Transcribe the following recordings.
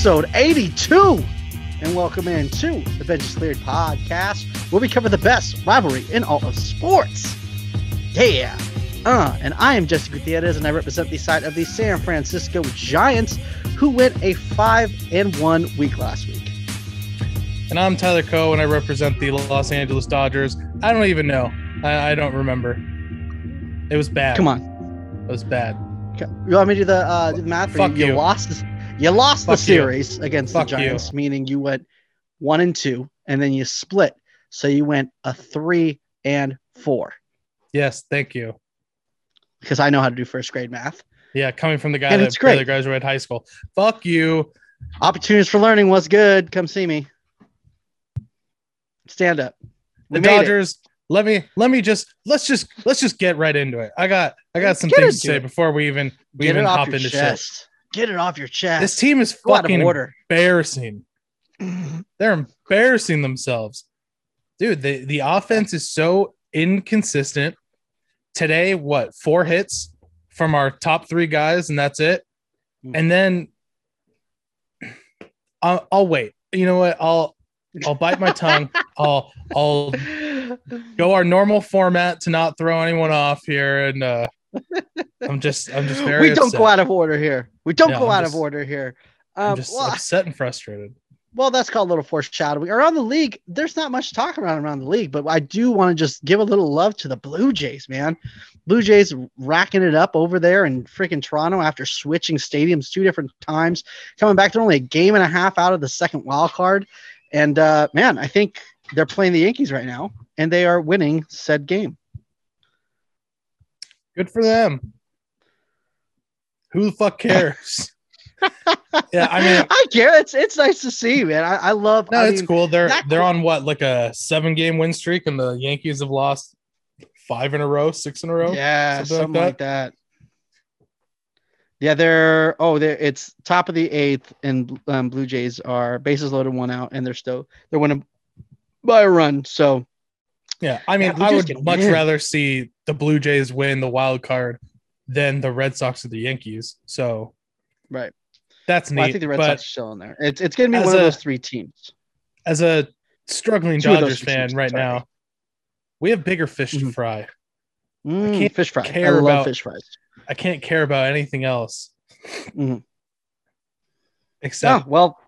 episode 82. And welcome in to the Benches Cleared podcast, where we cover the best rivalry in all of sports. Yeah. Uh, and I am Jesse Gutierrez, and I represent the side of the San Francisco Giants, who went a 5 and 1 week last week. And I'm Tyler Coe, and I represent the Los Angeles Dodgers. I don't even know. I, I don't remember. It was bad. Come on. It was bad. Okay. You want me to do the, uh, math? Fuck you, you. lost, you lost the Fuck you. series against Fuck the you. Giants, meaning you went 1 and 2, and then you split. So you went a 3 and 4. Yes, thank you. because I know how to do first grade math. Yeah, coming from the guy And that it's great. barely graduated high school. Fuck you. Opportunities for learning was good. Come see me. Stand up. We The made it. Dodgers. Let me let me just let's just let's just get right into it. I got I got Let's some things to say it. before we even we Get even hop into shit. Chest. Get it off your chest. This team is Go fucking order. embarrassing. They're embarrassing themselves. Dude, the, the offense is so inconsistent. Today, what, four hits from our top three guys, and that's it. Hmm. And then I'll, I'll wait. You know what? I'll I'll bite my tongue. I'll I'll go our normal format to not throw anyone off here. And uh I'm just I'm just very we don't upset. go out of order here. We don't No, go I'm out just- of order here. I'm Um, just well, upset and frustrated. well, that's called a little foreshadowing. Around the league, there's not much to talk about around the league, but I do want to just give a little love to the Blue Jays, man. Blue Jays racking it up over there in freaking Toronto after switching stadiums two different times, coming back. They're only a game and a half out of the second wild card. And uh, man, I think they're playing the Yankees right now, and they are winning said game. Good for them. Who the fuck cares? yeah, I mean, I care. It's it's nice to see, man. I, I love. no, I it's mean, cool. They're they're on what like a seven game win streak, and the Yankees have lost five in a row, six in a row. Yeah, something like something, like, that. Yeah, they're oh, they're it's top of the eighth, and um, Blue Jays are bases loaded, one out, and they're still they're winning by a run. So Yeah, I mean, Yeah, I would much win. rather see the Blue Jays win the wild card than the Red Sox or the Yankees. So right, that's well, I think the Red but Sox are still in there. It's it's gonna be as one of those three teams. as a struggling Two Dodgers fan teams, right sorry. now, we have bigger fish to Mhm. fry. Mm, can't fish fry. I love about- fish fries. I can't care about anything else Mhm. except Oh, well,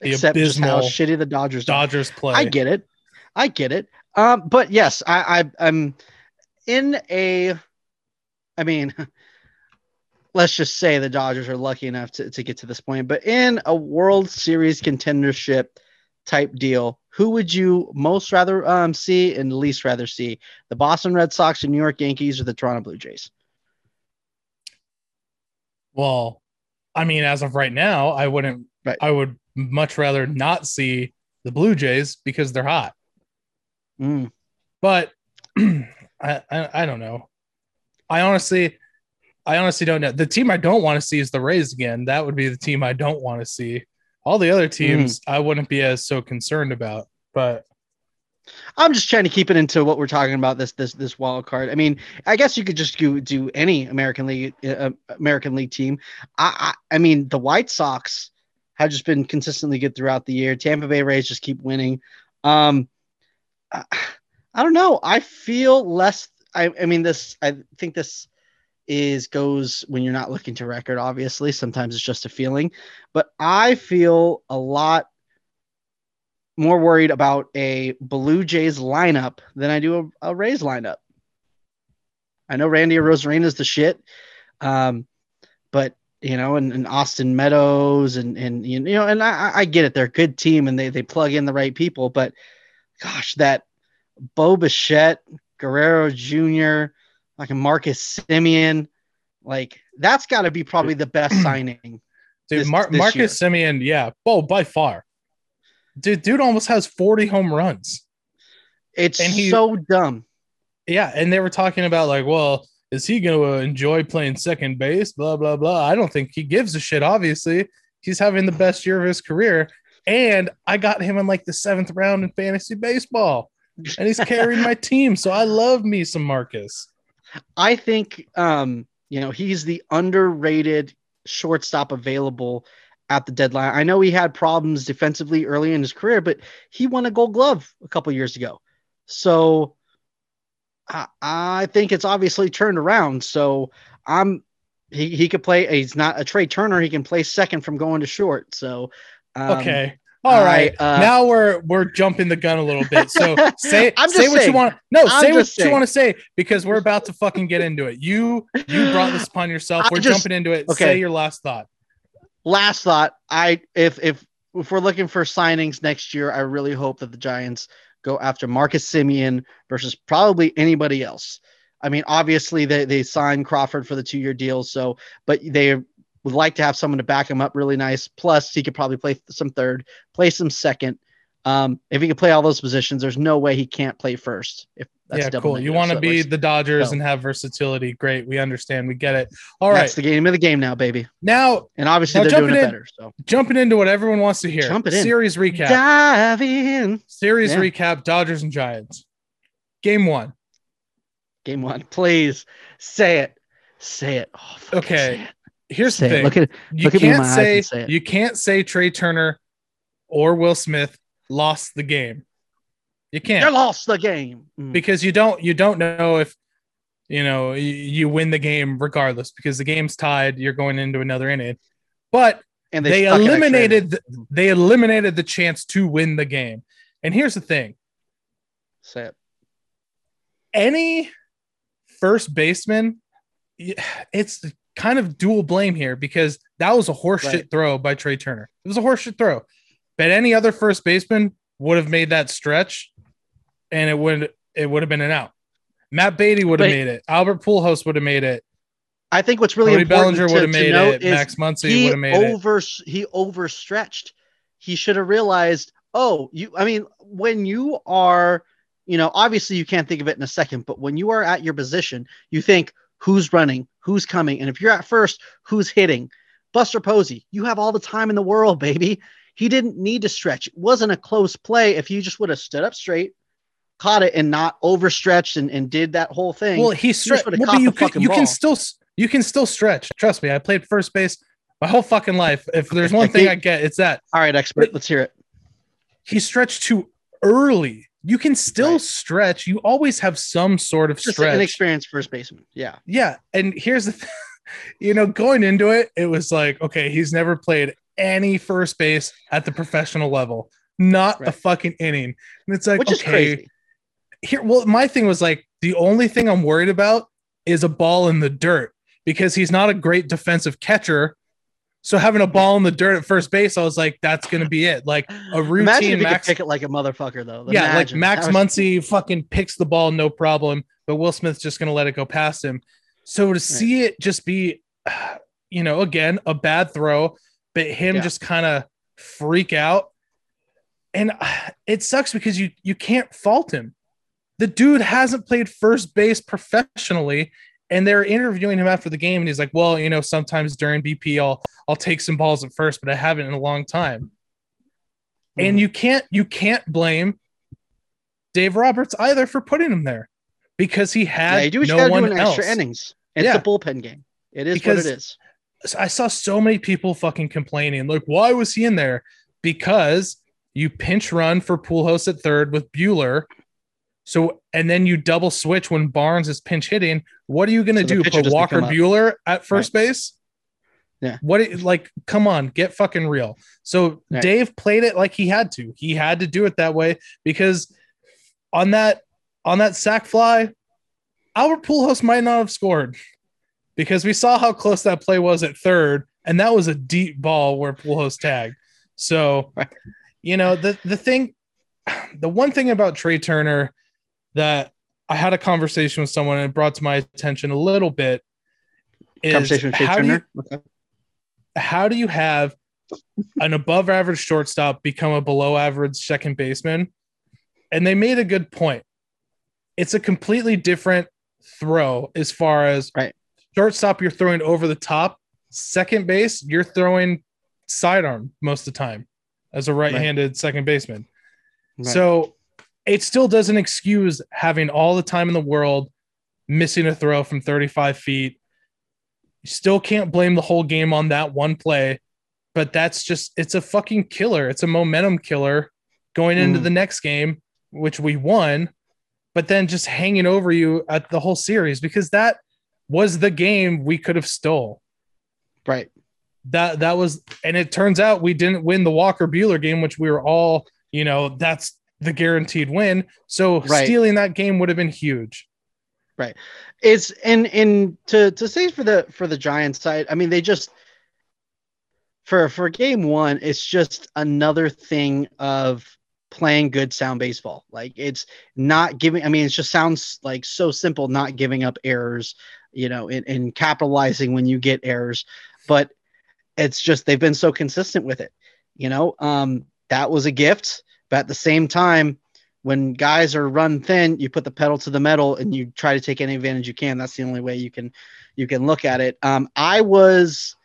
the except just how abysmal shitty the Dodgers are. Dodgers play. I get it. I get it. Um, but yes, I, I I'm in a I mean, let's just say the Dodgers are lucky enough to, to get to this point, but in a World Series contendership type deal, who would you most rather um see and least rather see? The Boston Red Sox, the New York Yankees, or the Toronto Blue Jays? Well, I mean, as of right now, I wouldn't. Right. I would much rather not see the Blue Jays because they're hot. Mm, But I, I, I don't know. I honestly, I honestly don't know. The team I don't want to see is the Rays again. That would be the team I don't want to see. All the other teams I wouldn't be as so concerned about. But I'm just trying to keep it into what we're talking about this this this wild card. I mean, I guess you could just do do any American League uh, American League team. I, I I mean, the White Sox have just been consistently good throughout the year. Tampa Bay Rays just keep winning. Um, I, I don't know. I feel less. I I mean, this. I think this is goes when you're not looking to record. Obviously, sometimes it's just a feeling, but I feel a lot more worried about a Blue Jays lineup than I do a, a Rays lineup. I know Randy Arozarena is the shit, um, but you know, and, and Austin Meadows and and you know, and I, I get it, they're a good team and they they plug in the right people, but gosh, that Bo Bichette, Guerrero Jr., like a Marcus Semien, like that's got to be probably the best signing. dude, This- Mar- this Marcus year. Semien, yeah, oh, by far, dude, dude almost has forty home runs. It's And he- so dumb. Yeah, and they were talking about like, well, is he going to enjoy playing second base? Blah blah blah. I don't think he gives a shit. Obviously, he's having the best year of his career, and I got him in like the seventh round in fantasy baseball, and he's carrying my team. So I love me some Marcus. I think um, you know, he's the underrated shortstop available at the deadline. I know he had problems defensively early in his career, but he won a gold glove a couple years ago. So I, I think it's obviously turned around. So I'm he, he could play he's not a Trea Turner, he can play second from going to short. So um, okay. All right. I, uh, now we're we're jumping the gun a little bit. So say I'm say what saying. you want. No, I'm say what saying. you want to say because we're about to fucking get into it. You you brought this upon yourself. We're just- jumping into it. okay. Say your last thought. last thought i if if if we're looking for signings next year i really hope that the giants go after marcus semien versus probably anybody else i mean obviously they they signed crawford for the two year deal so but they would like to have someone to back him up really nice plus he could probably play some third play some second um if he could play all those positions there's no way he can't play first if that's yeah, cool. You want to So, be the Dodgers so- and have versatility. Great. We understand. We get it. All right. that's the game of the game now baby now and obviously Now they're doing jumping it in- better so jumping into what everyone wants to hear. Jump it in. Series recap. dive in Series Yeah. recap. Dodgers and Giants. Game one. Game one, please say it. Say it. Oh, Okay. say it. Here's Say the it. thing. Look at you look at me in can't my eyes say, and say you can't say Trea Turner or Will Smith lost the game. You you can't They lost the game. Mm. because you don't you don't know if you know you, you win the game regardless because the game's tied. You're going into another inning, but and they, stuck an extra eliminated the, they eliminated the chance to win the game. And here's the thing: Say it. any first baseman, it's kind of dual blame here because that was a horseshit Right. throw by Trea Turner. It was a horseshit throw. But any other first baseman would have made that stretch and it would it would have been an out. Matt Beaty would have made it. Albert Pujols would have made it. I think what's really Cody important Bellinger to, would have made note it. is Max Muncy he would have made it. over he overstretched. He should have realized. Oh, you. I mean, when you are, you know, obviously you can't think of it in a second, but when you are at your position, you think who's running, who's coming, and if you're at first, who's hitting. Buster Posey, you have all the time in the world, baby. He didn't need to stretch. It wasn't a close play. If he just would have stood up straight, caught it, and not overstretched and, and did that whole thing. Well, he stretched. Well, but you can you can still you can still stretch. Trust me, I played first base my whole fucking life. If there's one thing I get, it's that all right, expert, let's hear it. he stretched too early. You can still Right. stretch. You always have some sort of stretch. Just an stretch. inexperienced first baseman. Yeah. yeah, and here's the thing. You know, going into it, it was like, okay, he's never played any first base at the professional level, not a fucking inning. And it's like, Which is okay, crazy. here well my thing was like the only thing i'm worried about is a ball in the dirt because he's not a great defensive catcher so having a ball in the dirt at first base i was like that's gonna be it like a routine. Imagine if he max could pick it like a motherfucker, though. yeah like max was- muncy fucking picks the ball no problem but will smith's just gonna let it go past him so to see it just be you know again a bad throw but him Yeah. just kind of freak out and it sucks because you you can't fault him the dude hasn't played first base professionally and they're interviewing him after the game and he's like well you know sometimes during bp i'll i'll take some balls at first but i haven't in a long time and Mhm. you can't you can't blame dave roberts either for putting him there because he had yeah, you do what you no gotta one do else extra innings. It's Yeah. a bullpen game. It is Because- what it is. I saw so many people fucking complaining, like, why was he in there? Because you pinch run for Pujols at third with Buehler. So, and then you double switch when Barnes is pinch hitting. What are you going to So do? Put Walker. Buehler at first base? Yeah. What, like, come on, get fucking real. So, Right. Dave played it like he had to. He had to do it that way because on that, on that sack fly, Albert Pujols might not have scored because we saw how close that play was at third, and that was a deep ball where Pujols tagged. So, Right. you know, the the thing, the one thing about Trea Turner that I had a conversation with someone and it brought to my attention a little bit is Conversation with how do you Okay. how do you have an above average shortstop become a below average second baseman? And they made a good point. It's a completely different throw as far as Right. shortstop, you're throwing over the top. Second base, you're throwing sidearm most of the time as a right handed second baseman. Right. So it still doesn't excuse having all the time in the world, missing a throw from 35 feet. You still can't blame the whole game on that one play, but that's just it's a fucking killer. It's a momentum killer going into Mm. the next game, which we won, but then just hanging over you at the whole series because that was the game we could have stole. Right. That that was, and it turns out we didn't win the Walker Buehler game, which we were all, you know, that's the guaranteed win. So Right. stealing that game would have been huge. Right. It's and and to to say for the for the Giants side, I mean they just for for game one, it's just another thing of playing good sound baseball. Like it's not giving. I mean, it just sounds like so simple, not giving up errors, you know, and, and capitalizing when you get errors. But it's just they've been so consistent with it. You know, um, that was a gift, but at the same time, when guys are run thin, you put the pedal to the metal and you try to take any advantage you can. That's the only way you can you can look at it. Um, I was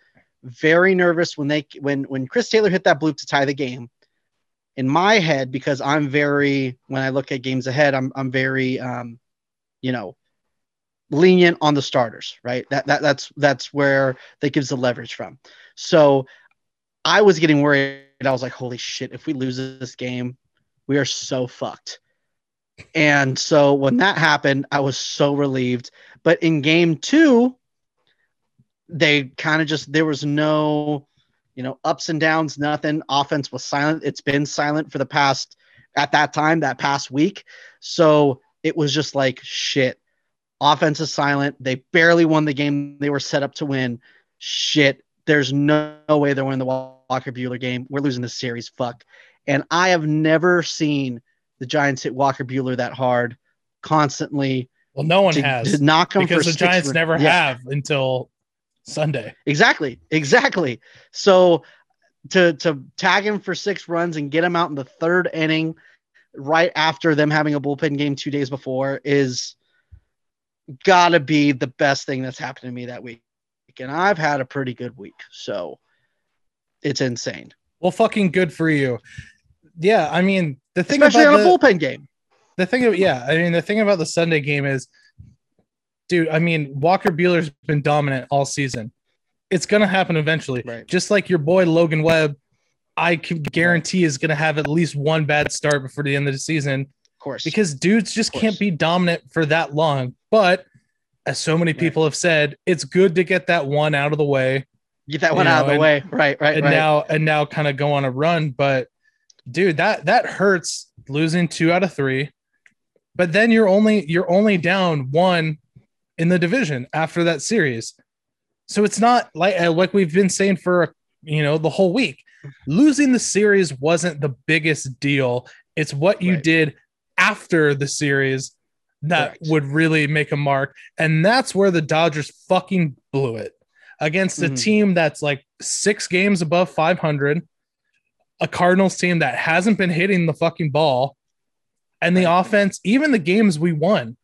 very nervous when they when when Chris Taylor hit that bloop to tie the game. In my head, because I'm very when I look at games ahead, I'm I'm very um, you know, lenient on the starters, right? That that that's that's where that gives the leverage from. So I was getting worried. I was like, holy shit, if we lose this game, we are so fucked. And so when that happened, I was so relieved. But in game two, they kind of just there was no, you know, ups and downs, nothing. Offense was silent. It's been silent for the past at that time, that past week. So it was just like shit. Offense is silent. They barely won the game they were set up to win. Shit. There's no, no way they're winning the Walker Buehler game. We're losing this series. Fuck. And I have never seen the Giants hit Walker Buehler that hard constantly. Well, no one to, has to knock him because the Giants run- never Yeah, have until Sunday. Exactly. Exactly. So to to tag him for six runs and get him out in the third inning right after them having a bullpen game two days before is gotta be the best thing that's happened to me that week. And I've had a pretty good week. So it's insane. Well, fucking good for you. Yeah, I mean the thing Especially on about a the, bullpen game. the thing of yeah, I mean the thing about the Sunday game is, dude. I mean Walker Buehler's been dominant all season. It's gonna happen eventually. Right. Just like your boy Logan Webb, I can guarantee is gonna have at least one bad start before the end of the season Of course. because dudes just can't be dominant for that long. But as so many Right. people have said, it's good to get that one out of the way get that one you out know, of the and- way. Right, right, and right. now and now kind of go on a run. But dude, that that hurts losing two out of three. But then you're only you're only down one in the division after that series. So it's not like uh, like we've been saying for you know the whole week. Losing the series wasn't the biggest deal. It's what you Right. did after the series that Correct. would really make a mark. And that's where the Dodgers fucking blew it against a Mhm. team that's like six games above 500, a Cardinals team that hasn't been hitting the fucking ball. And the offense, even the games we won,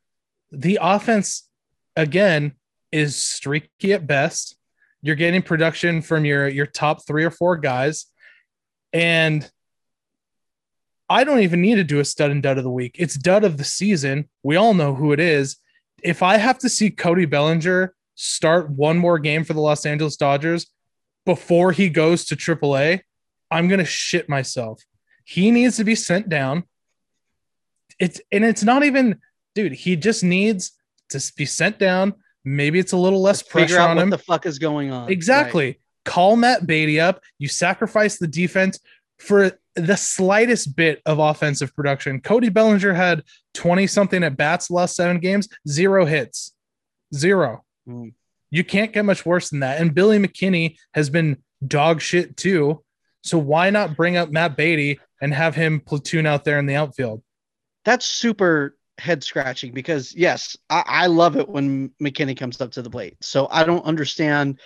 the offense again is streaky at best. You're getting production from your your top three or four guys, and I don't even need to do a stud and dud of the week. It's dud of the season. We all know who it is. If I have to see Cody Bellinger start one more game for the Los Angeles Dodgers before he goes to AAA, I'm gonna shit myself. He needs to be sent down. It's and it's not even, dude. He just needs to be sent down. Maybe it's a little less Figure pressure on what him. the fuck is going on. Exactly. Call Matt Beaty up. You sacrifice the defense for the slightest bit of offensive production. Cody Bellinger had 20 something at bats last seven games, zero hits, zero. Mm. You can't get much worse than that. And Billy McKinney has been dog shit too. So why not bring up Matt Beaty and have him platoon out there in the outfield? that's super head scratching because yes, I, I love it when McKinney comes up to the plate. So I don't understand.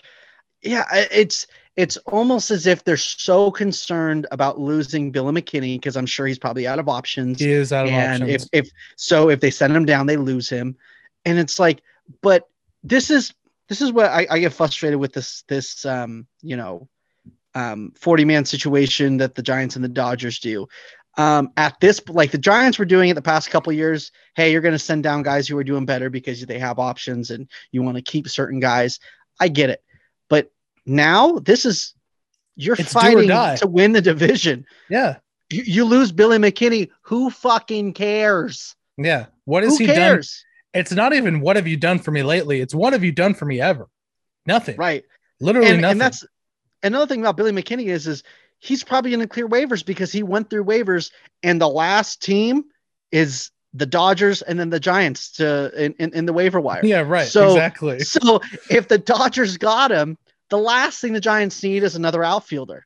Yeah, it's it's almost as if they're so concerned about losing Billy McKinney because I'm sure he's probably out of options. He is out of and options. if if so, if they send him down, they lose him. And it's like, but this is this is what I, I get frustrated with this this um you know um 40 man situation that the Giants and the Dodgers do um, at this like the Giants were doing it the past couple years. Hey, you're going to send down guys who are doing better because they have options and you want to keep certain guys. I get it, but now this is You're It's fighting to win the division. Yeah. You, you lose Billy McKinney. Who fucking cares? Yeah. What has Who he done? cares? It's not even what have you done for me lately? It's what have you done for me ever? Nothing. Right. Literally and, nothing. and that's another thing about Billy McKinney is is he's probably going to clear waivers because he went through waivers and the last team is the Dodgers and then the Giants to in, in, in the waiver wire. yeah, right. So- exactly. So if the Dodgers got him, the last thing the Giants need is another outfielder.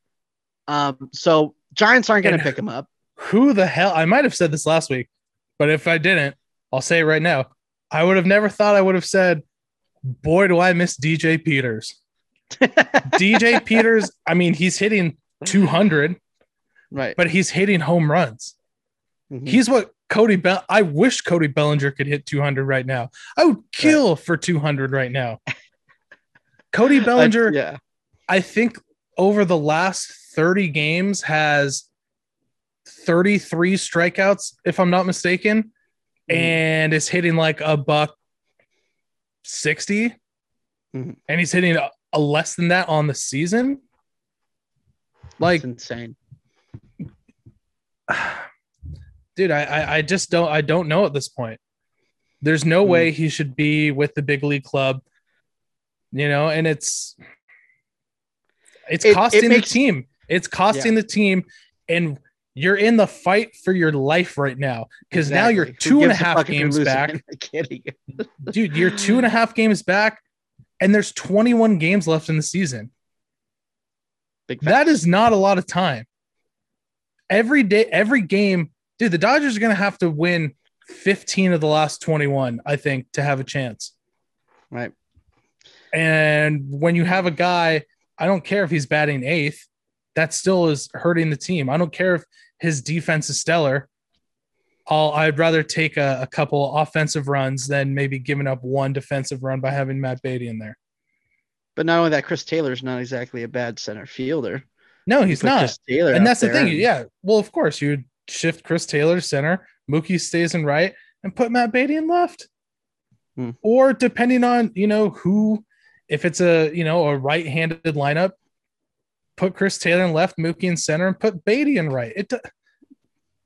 Um, so Giants aren't going to pick him up. Who the hell? I might have said this last week, but if I didn't, I'll say it right now. I would have never thought I would have said, boy, do I miss DJ Peters. DJ Peters, I mean, he's hitting 200, Right. but he's hitting home runs. Mhm. He's what Cody Bell. I wish Cody Bellinger could hit 200 right now. I would kill for 200 right now. Cody Bellinger, yeah. I think over the last 30 games has 33 strikeouts, if I'm not mistaken. And is hitting like a buck 60. Mhm. And he's hitting a, a less than that on the season. Like, it's insane. dude, I, I I just don't I don't know at this point. There's no Hmm. way he should be with the big league club, you know, and it's it's It- it costing makes- the team. It's costing the team, and you're in the fight for your life right now because now you're Exactly. Two and a half fuck if you're games back, dude. You're two and a half games back, and there's 21 games left in the season. That not a lot of time. Every day, every game, dude, the Dodgers are going to have to win 15 of the last 21, I think, to have a chance. right. And when you have a guy, I don't care if he's batting eighth, that still is hurting the team. I don't care if his defense is stellar. I'll, I'd rather take a, a couple offensive runs than maybe giving up one defensive run by having Matt Beaty in there. But not only that, Chris Taylor's not exactly a bad center fielder. No, he's not. Chris Taylor and that's the thing. and- Yeah. Well, of course, you shift Chris Taylor to center, Mookie stays in right, and put Matt Beaty in left. Hmm. Or depending on you know who, if it's a you know a right-handed lineup, put Chris Taylor in left, Mookie in center, and put Beaty in right. It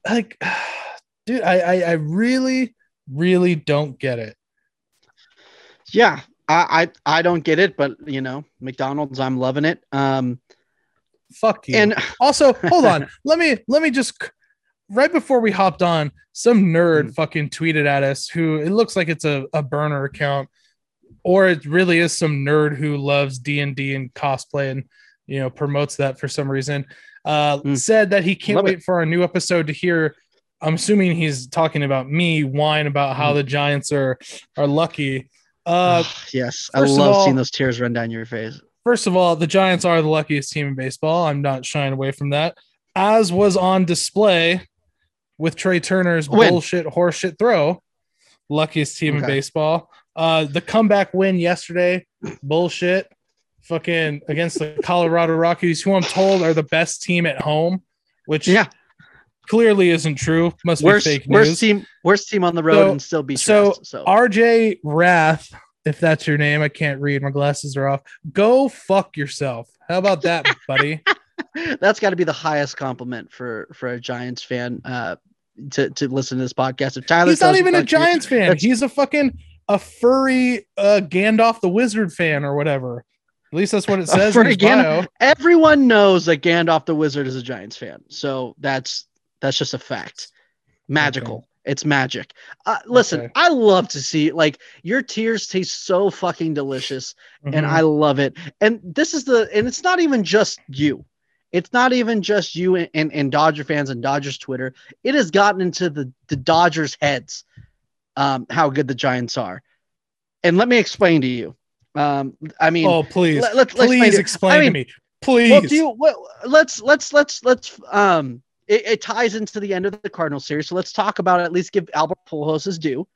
like, dude, I I, I really really don't get it. Yeah, I, I I don't get it, but you know, McDonald's, I'm loving it. Um, Fuck you. and Also, hold on. let me let me just right before we hopped on, some nerd Mhm. fucking tweeted at us who it looks like it's a, a burner account, or it really is some nerd who loves D and D and cosplay and you know promotes that for some reason. Uh, Mm. said that he can't Love wait for our new episode to hear. I'm assuming he's talking about me whine about Mm. how the Giants are are lucky. Uh, yes, I love all- seeing those tears run down your face. First of all, the Giants are the luckiest team in baseball. I'm not shying away from that. As was on display with Trea Turner's Win. bullshit horseshit throw. Luckiest team in baseball. Uh, the comeback win yesterday, bullshit. Fucking against the Colorado Rockies, who I'm told are the best team at home, which Yeah, clearly isn't true. Must worst be fake news. worst team, worst team on the road, So- and still be so So RJ Wrath, if that's your name, I can't read. My glasses are off. Go fuck yourself. How about that, buddy? that's got to be the highest compliment for for a Giants fan uh, to to listen to this podcast. If Tyler, He's not even a Giants fan. He's a fucking a furry uh, Gandalf the Wizard fan or whatever. At least that's what it says in his Gandalf- bio. everyone knows that Gandalf the Wizard is a Giants fan. So that's that's just a fact. Magical. It's magic. Uh, listen, Okay. I love to see like your tears taste so fucking delicious, and Mhm. I love it. And this is the and it's not even just you. It's not even just you and, and, and Dodger fans and Dodgers Twitter. It has gotten into the, the Dodgers heads um, how good the Giants are. And let me explain to you. Um, I mean, oh please, let- let's- let's please explain I to me, please. well, do you what, let's let's let's let's um it, it ties into the end of the Cardinal series. So let's talk about at least give Albert Pujols his due.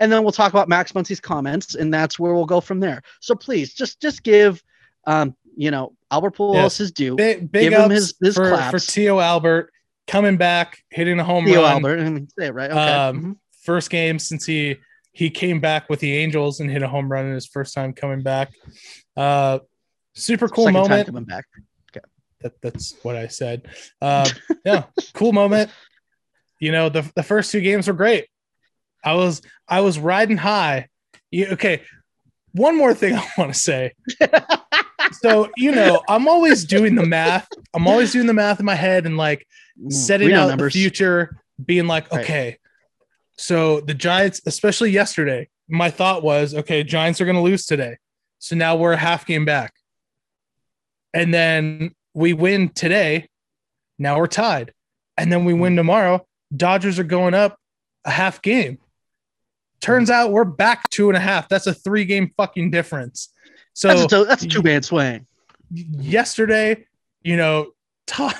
And then we'll talk about Max Muncy's comments, and that's where we'll go from there. So please just just give um, you know, Albert Pujols Yes. his due. big big give him his- his for, claps. for Tio Albert coming back, hitting a home Theo run. Albert. I mean, say it right. Okay. Um, Mhm. First game since he he came back with the Angels and hit a home run in his first time coming back. Uh, super cool Second moment. coming back. that that's what I said. Uh, yeah, cool moment. You know, the the first two games were great. I was I was riding high. You, okay, one more thing I want to say. so you know, I'm always doing the math. I'm always doing the math in my head and like Mm, setting out numbers. the future, being like, Right. So the Giants, especially yesterday, my thought was, okay, Giants are going to lose today. So now we're a half game back. And then we win today. Now we're tied. And then we win tomorrow. Dodgers are going up a half game. Turns out we're back two and a half. That's a three game fucking difference. So that's a, that's a two man swing. yesterday, you know, top,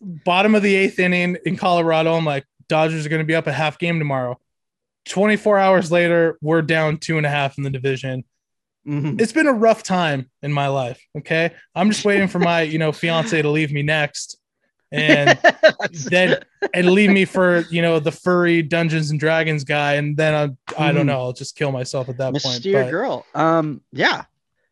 bottom of the eighth inning in Colorado, I'm like, Dodgers are going to be up a half game tomorrow. 24 hours later, we're down two and a half in the division. Mhm. It's been a rough time in my life. Okay. I'm just waiting for my, you know, fiance to leave me next and then and leave me for, you know, the furry Dungeons and Dragons guy. And then I, I don't Mhm. know, I'll just kill myself at that point. But girl. Um, yeah.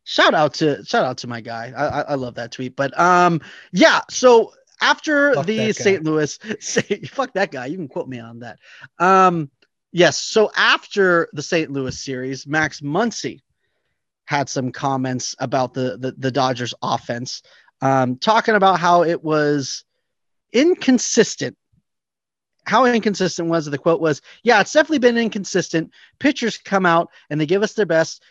Shout out to shout out to my guy. I, I, I love that tweet. But um, yeah. So after Fuck the. St. Louis, say fuck that guy. You can quote me on that. Um, yes. So after the St. Louis series, Max Muncy had some comments about the the, the Dodgers offense, um, talking about how it was inconsistent. How inconsistent was it? The quote was, "Yeah, it's definitely been inconsistent. Pitchers come out and they give us their best.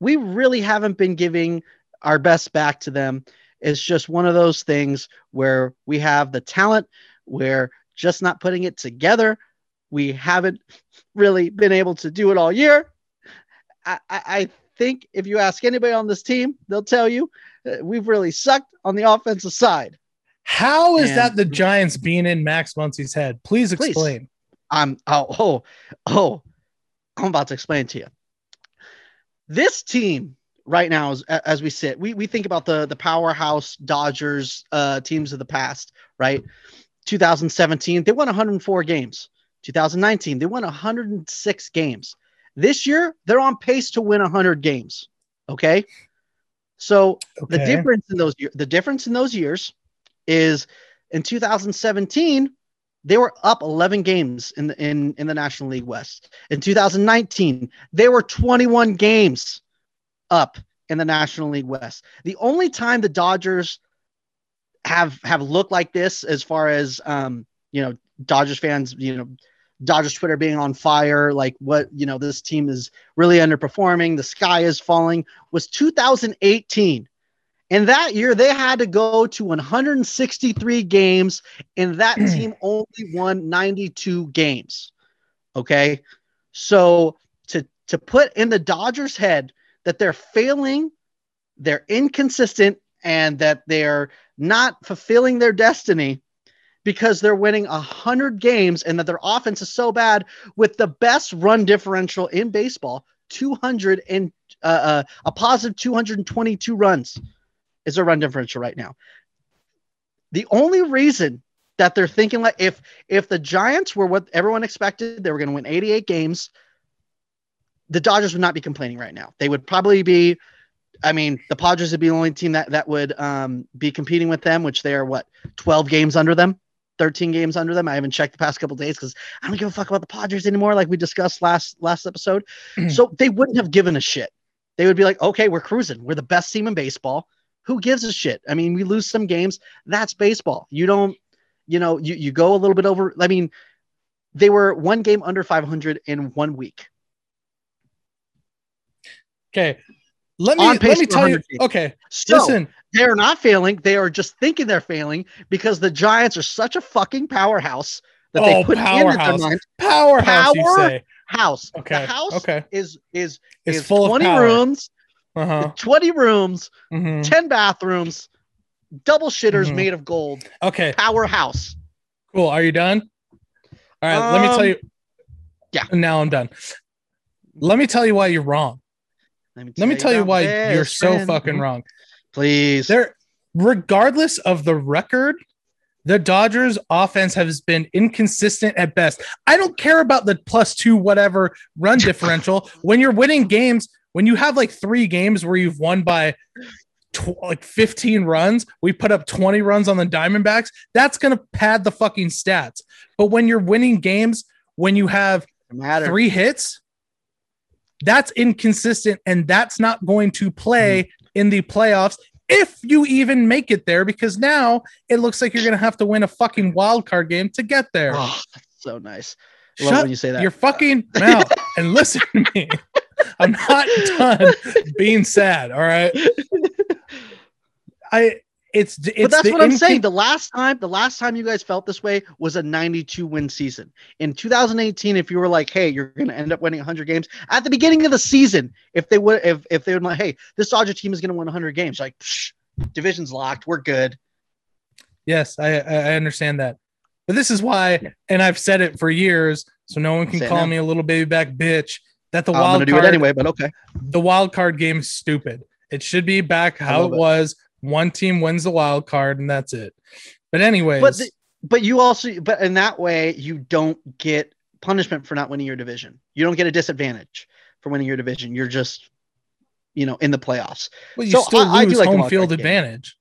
We really haven't been giving our best back to them. It's just one of those things where we have the talent, we're just not putting it together. We haven't really been able to do it all year. I, I, I think if you ask anybody on this team, they'll tell you uh, we've really sucked on the offensive side. how is And- that the Giants being in Max Muncy's head? Please Please. explain. I'm oh oh oh I'm about to explain to you. This team right now, as, as we sit, we, we think about the the powerhouse Dodgers uh, teams of the past, right? 2017, they won 104 games. 2019, they won 106 games. This year, they're on pace to win 100 games. Okay, so the difference in those the difference in those years is in 2017 they were up 11 games in the in in the National League West. In 2019 they were 21 games up in the National League West. The only time the Dodgers have have looked like this as far as um you know Dodgers fans you know Dodgers Twitter being on fire like what you know this team is really underperforming the sky is falling was 2018 and that year they had to go to 163 games and that team only won 92 games. Okay? So to to put in the Dodgers head that they're failing they're inconsistent and that they're not fulfilling their destiny because they're winning 100 games and that their offense is so bad with the best run differential in baseball 200 and uh, uh, a positive 222 runs is a run differential right now. The only reason that they're thinking like if if the giants were what everyone expected they were going to win 88 games the dodgers would not be complaining right now they would probably be I mean, the Padres would be the only team that that would um, be competing with them, which they are what 12 games under them, 13 games under them. I haven't checked the past couple days because I don't give a fuck about the Padres anymore, like we discussed last last episode. so they wouldn't have given a shit. They would be like, okay, we're cruising. We're the best team in baseball. Who gives a shit? I mean, we lose some games. That's baseball. You don't, you know, you you go a little bit over. I mean, they were one game under 500 in one week. Okay. Let me let me tell you. Okay. So, Listen. they're not failing. They are just thinking they're failing because the Giants are such a fucking powerhouse that they Oh, put in powerhouse. their mind. Powerhouse, Power-. House. Okay. The house Okay. is is It's is full 20 of power. rooms, Uh-huh. 20 rooms, Mhm. 10 bathrooms, double shitters Mhm. made of gold. Okay. Powerhouse. Cool. Are you done? All right. let me tell Um, you. yeah. Now I'm done. Let me tell you why you're wrong. Let me tell you about why you're so friend. fucking wrong. Please. There, regardless of the record, the Dodgers offense has been inconsistent at best. I don't care about the plus two whatever run differential. When you're winning games, when you have like three games where you've won by tw- like 15 runs, we put up 20 runs on the Diamondbacks, that's going to pad the fucking stats. But when you're winning games, when you have three hits, that's inconsistent and that's not going to play Mm-hmm. in the playoffs if you even make it there because now it looks like you're going to have to win a fucking wild card game to get there. Oh, that's so nice. I love Shut when you say that. You're fucking mouth and listen to me. I'm not done being sad. All right. I it's it's but that's what I'm incon- saying. The last time, the last time you guys felt this way was a 92 win season. In 2018, if you were like, "Hey, you're going to end up winning 100 games," at the beginning of the season, if they would, if if they would like, "Hey, this Dodger team is going to win 100 games," like, Psh, division's locked, we're good. Yes, I I understand that. But this is why, Yeah. and I've said it for years, so no one can call now. me a little baby back bitch. That the I'm wild going to do card, it anyway, but okay. the wild card game is stupid. It should be back how it it. was. One team wins the wild card, and that's it. But anyways, But the, but you also, but in that way, you don't get punishment for not winning your division. You don't get a disadvantage for winning your division. You're just, you know, in the playoffs. well, you so still I- I lose like the home field card game. advantage.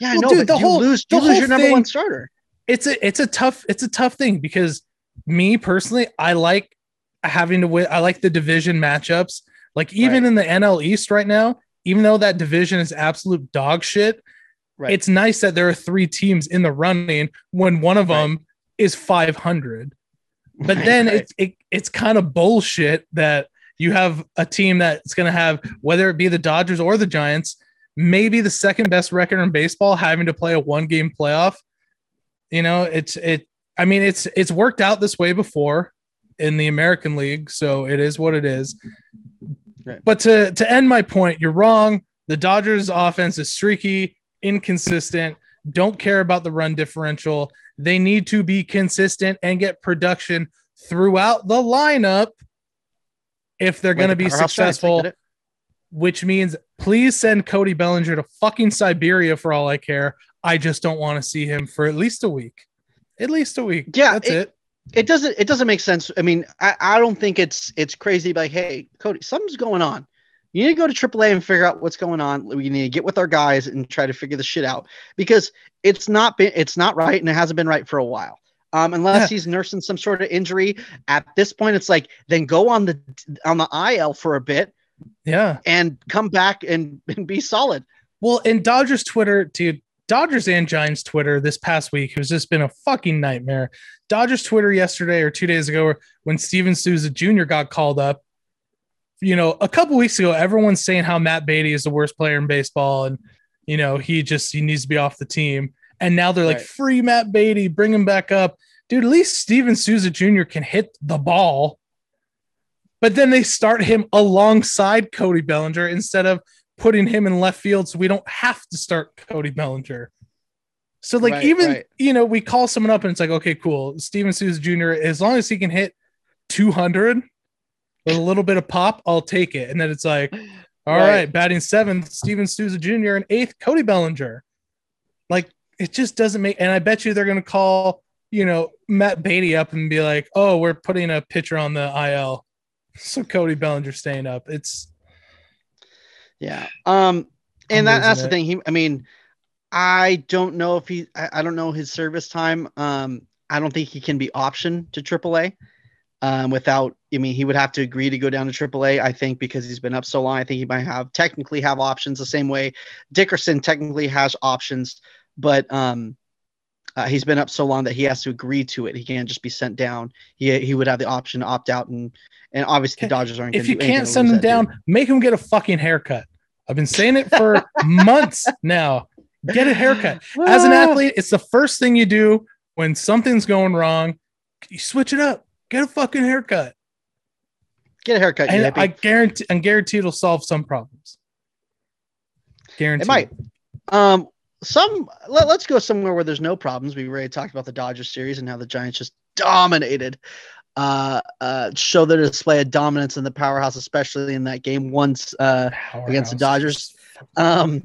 Yeah, I Well, know, dude, but the you whole- lose, the you lose whole your number thing- one starter. it's a it's a tough it's a tough thing because me personally I like having to win I like the division matchups like even Right. in the NL East right now even though that division is absolute dog shit Right. it's nice that there are three teams in the running when one of Right. them is 500 but Right, then it's it, it's kind of bullshit that you have a team that's going to have whether it be the Dodgers or the Giants maybe the second best record in baseball having to play a one game playoff you know it's it i mean it's it's worked out this way before in the american league so it is what it is Right. but to to end my point you're wrong the dodgers offense is streaky inconsistent don't care about the run differential they need to be consistent and get production throughout the lineup if they're going to the be powerhouse Giants, I successful which means please send Cody Bellinger to fucking Siberia for all I care. I just don't want to see him for at least a week. At least a week. Yeah, that's it. It doesn't. It doesn't make sense. I mean, I, I don't think it's it's crazy. Like, hey, Cody, something's going on. You need to go to AAA and figure out what's going on. We need to get with our guys and try to figure the shit out because it's not been it's not right and it hasn't been right for a while. Um, unless Yeah. he's nursing some sort of injury. At this point, it's like then go on the on the IL for a bit Yeah. and come back and, and be solid. Well, in Dodgers Twitter, dude, Dodgers and Giants Twitter this past week has just been a fucking nightmare. Dodgers Twitter yesterday or two days ago, when Steven Souza Jr. got called up, you know, a couple weeks ago, everyone's saying how Matt Beaty is the worst player in baseball, and you know he just he needs to be off the team. And now they're like, Right. free Matt Beaty, bring him back up, dude. At least Steven Souza Jr. can hit the ball. But then they start him alongside Cody Bellinger instead of putting him in left field so we don't have to start Cody Bellinger. So like Right, even right. you know we call someone up and it's like okay cool Steven Souza Jr. as long as he can hit 200 with a little bit of pop I'll take it and then it's like all right, Right. batting seventh Steven Souza Jr. and eighth Cody Bellinger like it just doesn't make and I bet you they're gonna call you know Matt Beaty up and be like oh we're putting a pitcher on the IL so Cody Bellinger staying up it's Yeah. Um, and that, that's the thing. He, I mean, I don't know if he, I, I don't know his service time. Um, I don't think he can be optioned to AAA. Um, without, I mean, he would have to agree to go down to AAA. I think because he's been up so long, I think he might have technically have options the same way Dickerson technically has options, but um, uh, he's been up so long that he has to agree to it. He can't just be sent down. He he would have the option to opt out, and and obviously the Dodgers aren't. if you can't send him down, make him get a fucking haircut. I've been saying it for months now. Get a haircut. As an athlete, it's the first thing you do when something's going wrong. You switch it up. Get a fucking haircut. get a haircut. And. I guarantee and guarantee it'll solve some problems. Guarantee. It might. Um, some let, us go somewhere where there's no problems. We already talked about the Dodgers series and how the Giants just dominated. Uh, uh, show their display of dominance in the powerhouse, especially in that game once. Uh, against the Dodgers. Um,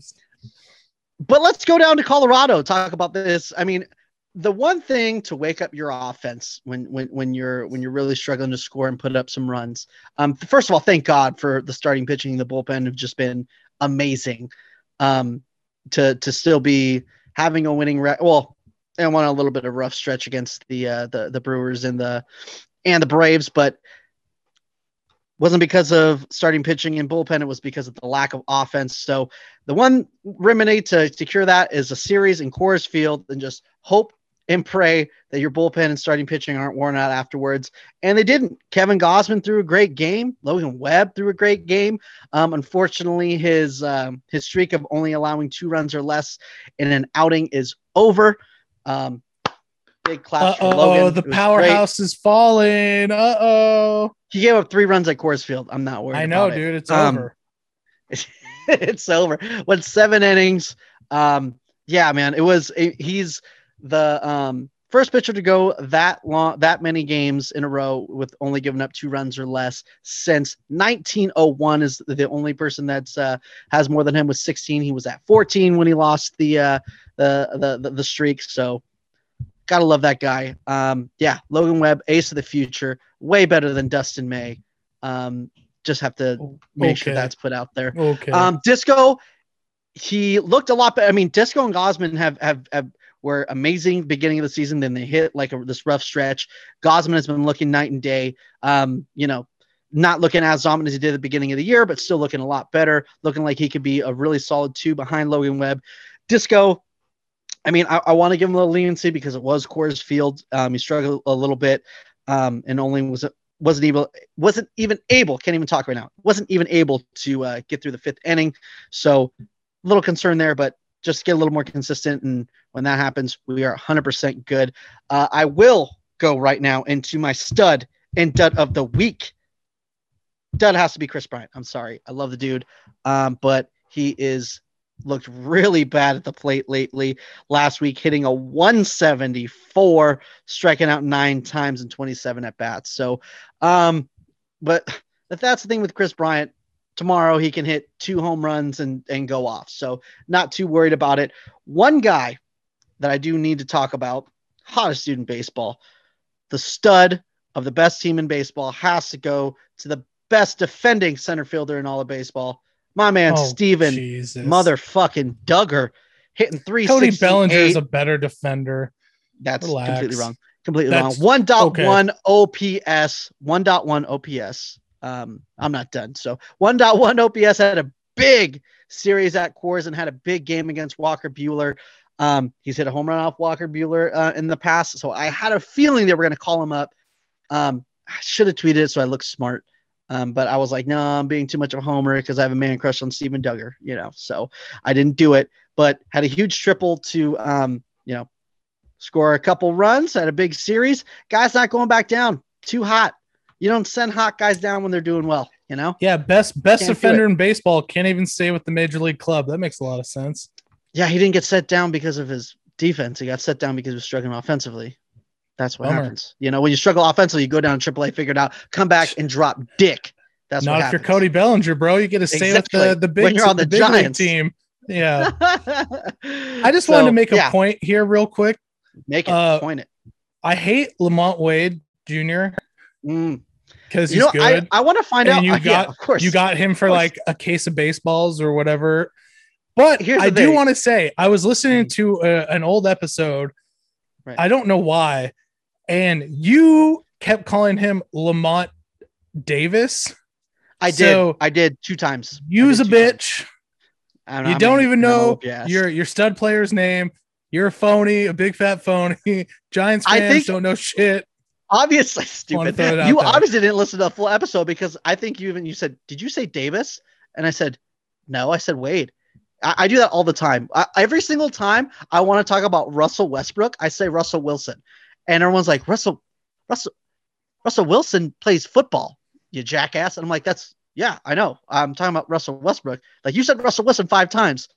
but let's go down to Colorado. Talk about this. I mean, the one thing to wake up your offense when when when you're when you're really struggling to score and put up some runs. Um, first of all, thank God for the starting pitching. The bullpen have just been amazing. um, to to still be having a winning record. Well, and won a little bit of rough stretch against the uh, the the Brewers and the and the Braves, but wasn't because of starting pitching and bullpen. It was because of the lack of offense. So the one remedy to, to cure that is a series in Coors Field and just hope and pray that your bullpen and starting pitching aren't worn out afterwards. And they didn't. Kevin Gausman threw a great game. Logan Webb threw a great game. Um, unfortunately, his um, his streak of only allowing two runs or less in an outing is over. Um, big clap for Logan. Oh, the powerhouse great. is falling. Uh oh. He gave up three runs at Coors Field. I'm not worried. I know, dude. It's um, over. it's over. Went seven innings. Um, yeah, man. It was. He's the um first pitcher to go that long, that many games in a row with only giving up two runs or less since 1901 is the only person that's uh, has more than him with 16. He was at 14 when he lost the uh, the, the the streak. So gotta love that guy. Um, yeah, Logan Webb, ace of the future, way better than Dustin May. Um, just have to make okay. sure that's put out there. Okay. Um, Disco, he looked a lot better. I mean, Disco and Gausman have have have were amazing beginning of the season. Then they hit like a, this rough stretch. Gausman has been looking night and day. Um, you know, not looking as dominant as he did at the beginning of the year, but still looking a lot better. Looking like he could be a really solid two behind Logan Webb. Disco, I mean, I, I want to give him a little leniency because it was Coors Field. Um, he struggled a little bit um, and only was wasn't able wasn't even able can't even talk right now wasn't even able to uh, get through the fifth inning. So a little concern there, but just get a little more consistent. And when that happens, we are 100% good. Uh, I will go right now into my stud and dud of the week. Dud has to be Kris Bryant. I'm sorry. I love the dude. Um, but he is looked really bad at the plate lately. Last week, hitting a 174, striking out nine times in 27 at bats. So, um, but if that's the thing with Kris Bryant, tomorrow he can hit two home runs and and go off. So not too worried about it. One guy that I do need to talk about, hottest in baseball, the stud of the best team in baseball has to go to the best defending center fielder in all of baseball. My man oh, Steven Jesus. motherfucking Duggar hitting three. Cody Bellinger is a better defender. That's Relax. completely wrong. Completely That's, wrong. 1.1 okay. OPS. 1.1 OPS. Um, I'm not done. So 1.1 OPS had a big series at Coors and had a big game against Walker Buehler. Um, he's hit a home run off Walker Buehler uh, in the past, so I had a feeling they were going to call him up. Um, I should have tweeted it so I look smart, um, but I was like, no, I'm being too much of a homer because I have a man crush on Steven Duggar, you know. So I didn't do it, but had a huge triple to, um, you know, score a couple runs. Had a big series. Guys not going back down. Too hot you don't send hot guys down when they're doing well, you know? Yeah, best best can't defender in baseball can't even stay with the major league club. That makes a lot of sense. Yeah, he didn't get set down because of his defense. He got set down because he was struggling offensively. That's what Bummer. happens. You know, when you struggle offensively, you go down AAA, figure it out, come back and drop dick. That's not if you're Cody Bellinger, bro. You get to stay exactly. with the the big when you're on the, the Giants team. Yeah. I just so, wanted to make a yeah. point here, real quick. Make it. Uh, point it. I hate Lamont Wade Jr. Mm because you know, good. I, I want to find and out. You uh, got, yeah, of course, you got him for like a case of baseballs or whatever. But Here's I do want to say, I was listening mm. to a, an old episode. Right. I don't know why, and you kept calling him Lamont Davis. I so did. I did two times. Use did a bitch. Don't know, you don't even know your your stud player's name. You're a phony, a big fat phony. Giants fans think, don't know shit obviously stupid. You obviously didn't listen to the full episode because I think you even you said, "Did you say Davis?" And I said, "No, I said Wade." I, I do that all the time. I, every single time I want to talk about Russell Westbrook, I say Russell Wilson, and everyone's like, "Russell, Russell, Russell Wilson plays football." You jackass! And I'm like, "That's yeah, I know. I'm talking about Russell Westbrook. Like you said, Russell Wilson five times.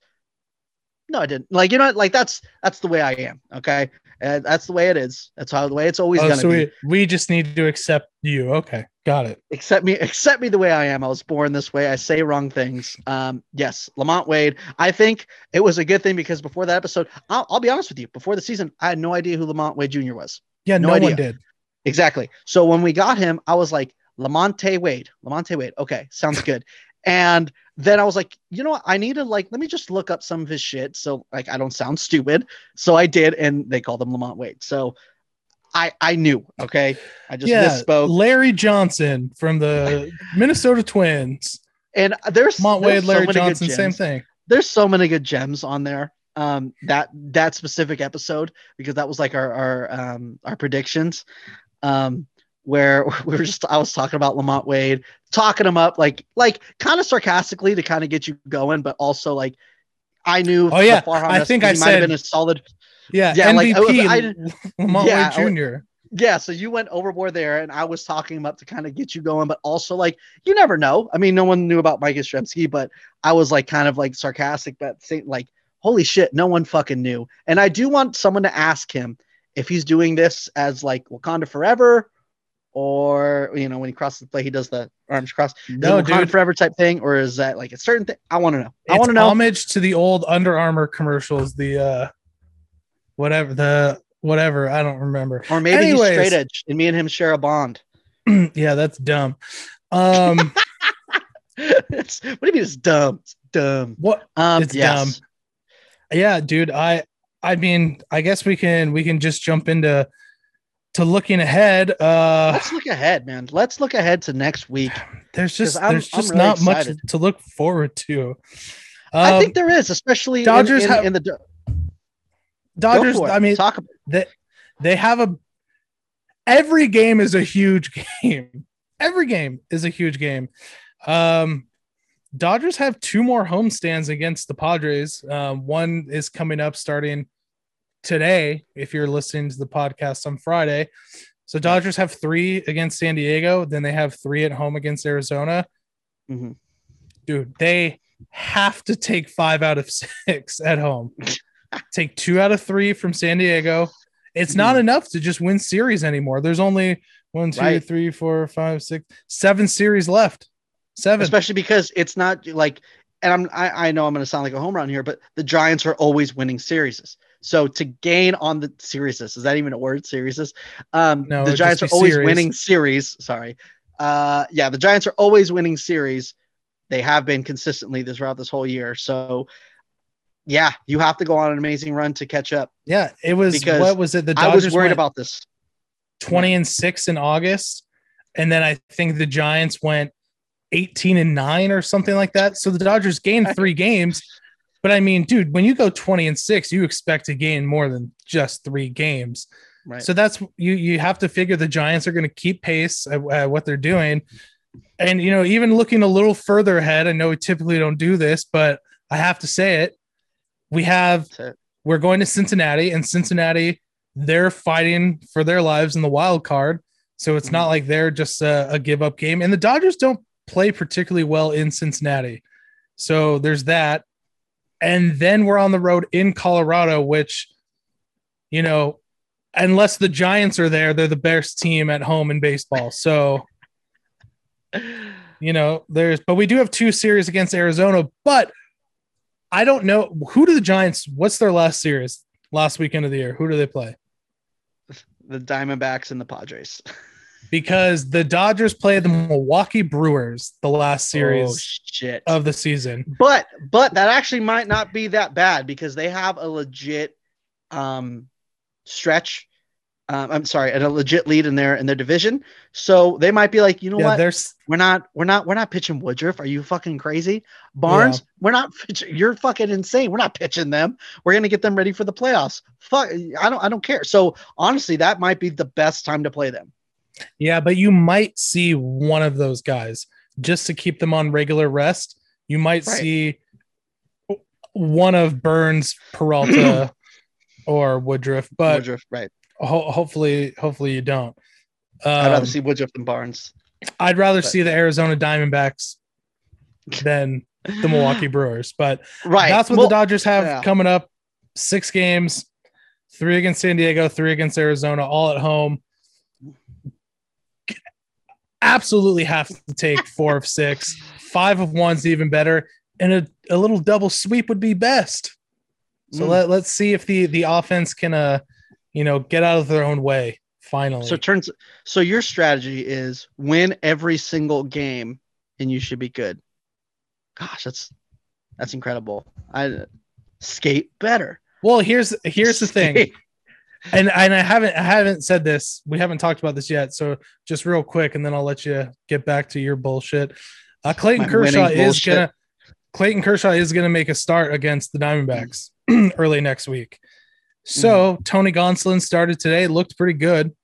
No, I didn't. Like you know, like that's that's the way I am. Okay, and that's the way it is. That's how the way it's always oh, gonna so be. We, we just need to accept you. Okay, got it. Accept me. Accept me the way I am. I was born this way. I say wrong things. Um, yes, Lamont Wade. I think it was a good thing because before that episode, I'll, I'll be honest with you. Before the season, I had no idea who Lamont Wade Jr. was. Yeah, no, no one did. Exactly. So when we got him, I was like, Lamonte Wade. Lamonte Wade. Okay, sounds good. And then I was like, you know what? I need to like, let me just look up some of his shit. So like, I don't sound stupid. So I did. And they called him Lamont Wade. So I, I knew. Okay. I just yeah, misspoke. Larry Johnson from the Minnesota Twins. And there's Mont there's Wade, Larry so Johnson, same thing. There's so many good gems on there. Um, that that specific episode because that was like our our um our predictions. Um, where we were just I was talking about Lamont Wade, talking him up like like kind of sarcastically to kind of get you going, but also like I knew. Oh, yeah. I think I might said- have been a solid. Yeah, Yeah, like, MVP I- Lamont Yeah, Wade Jr. Yeah, so you went overboard there, and I was talking about to kind of get you going, but also like you never know. I mean, no one knew about Mike Yastrzemski, but I was like kind of like sarcastic, but saying like, "Holy shit, no one fucking knew." And I do want someone to ask him if he's doing this as like Wakanda Forever, or you know when he crosses the play, he does the arms cross. No, Wakanda dude. Forever type thing, or is that like a certain thing? I want to know. I want to know. homage to the old Under Armour commercials. The uh, whatever the whatever I don't remember. or maybe Anyways. he's straight edge, and me and him share a bond. yeah, that's dumb. Um, it's, what do you mean it's dumb? It's dumb. what? Um, It's yes. Yeah, dude. I I mean, I guess we can we can just jump into to looking ahead. Uh, Let's look ahead, man. Let's look ahead to next week. there's just I'm- there's just really not much to look forward to. I Um, think there is, especially Dodgers in, have- in the Dodgers. I mean, talk about they they have a every game is a huge game. Every game is a huge game. Um, Dodgers have two more homestands against the Padres. Um, one is coming up starting today. If you're listening to the podcast on Friday, so Dodgers have three against San Diego. Then they have three at home against Arizona. Mm-hmm. Dude, they have to take five out of six at home. take two out of three from San Diego. It's not enough to just win series anymore. There's only one, two, Right. three, four, five, six, seven series left. Seven. especially because it's not like, and I'm I, I know I'm going to sound like a home run here, but the Giants are always winning series. So to gain on the series, is that even a word? Series, um, No, the Giants are always series. winning series. Sorry, uh, yeah, the Giants are always winning series. They have been consistently throughout this whole year. So, yeah, you have to go on an amazing run to catch up. yeah, it was because what was it? The I Dodgers was worried about this. 20 and 6 in August. And then I think the Giants went 18 and 9 or something like that. So the Dodgers gained three games. But I mean, dude, when you go 20 and 6, you expect to gain more than just three games. Right. So that's you you have to figure the Giants are going to keep pace at, at what they're doing. And you know, even looking a little further ahead, I know we typically don't do this, but I have to say it. We have we're going to Cincinnati, and Cincinnati they're fighting for their lives in the wild card. So it's not mm-hmm. like they're just a, a give up game. And the Dodgers don't play particularly well in Cincinnati. So there's that. And then we're on the road in Colorado, which, you know, unless the Giants are there, they're the best team at home in baseball. So, you know, there's, but we do have two series against Arizona. But I don't know who do the Giants, what's their last series, last weekend of the year? Who do they play? the Diamondbacks and the Padres. Because the Dodgers played the Milwaukee Brewers the last Oh, series shit. of the season. but but that actually might not be that bad because they have a legit um stretch um, i'm sorry and a legit lead in their in their division. So they might be like you know yeah, what? there's we're not we're not we're not pitching woodruff. Are you fucking crazy? Burnes we're not pitching you're fucking insane. We're not pitching them. We're gonna get them ready for the playoffs. Fuck i don't i don't care. So honestly that might be the best time to play them. Yeah, but you might see one of those guys just to keep them on regular rest. You might Right. see one of Burnes, Peralta, or Woodruff, but woodruff right ho- hopefully, hopefully you don't. i'd Um, rather see woodruff than Burnes I'd rather but- see the Arizona Diamondbacks than the Milwaukee Brewers, but right that's what Well, the Dodgers have yeah. coming up. Six games, three against San Diego, three against Arizona, all at home. Absolutely have to take four of six. Five of one's even better, and a, a little double sweep would be best. So Mm. let, let's see if the the offense can uh you know get out of their own way finally. So it turns so your strategy is win every single game and you should be good. gosh, that's that's incredible. I skate better. Well, here's here's the thing. And and I haven't I haven't said this. We haven't talked about this yet. So just real quick, and then I'll let you get back to your bullshit. Uh, Clayton My Kershaw is bullshit. gonna Clayton Kershaw is gonna make a start against the Diamondbacks early next week. So Mm-hmm. Tony Gonsolin started today. Looked pretty good.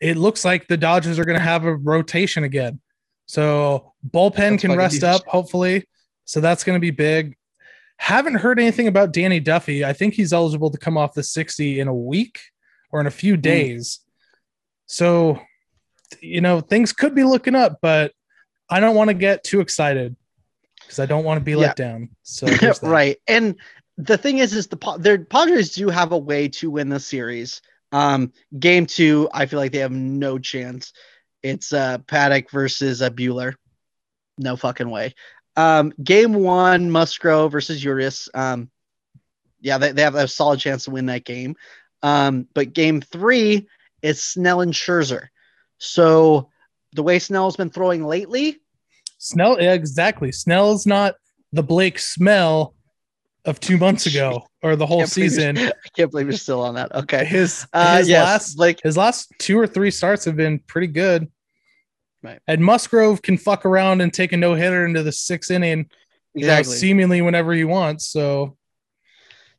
It looks like the Dodgers are gonna have a rotation again. So bullpen That's can rest up hopefully. So that's gonna be big. Haven't heard anything about Danny Duffy. I think he's eligible to come off the 60 in a week or in a few days. So, you know, things could be looking up, but I don't want to get too excited because I don't want to be Yeah. let down. So, right. And the thing is, is the their Padres do have a way to win the series. Um, game two, I feel like they have no chance. It's uh Paddock versus uh, Buehler. No fucking way. Um, game one, Musgrove versus Urias. Um, yeah, they, they have a solid chance to win that game. Um, but game three is Snell and Scherzer. So the way Snell's been throwing lately, Snell, yeah, exactly. Snell's not the Blake smell of two months ago or the whole season. I can't believe you're still on that. Okay. His, Uh, his yes, last like his last two or three starts have been pretty good. Right. And Musgrove can fuck around and take a no hitter into the sixth inning, you know, exactly. seemingly whenever he wants. So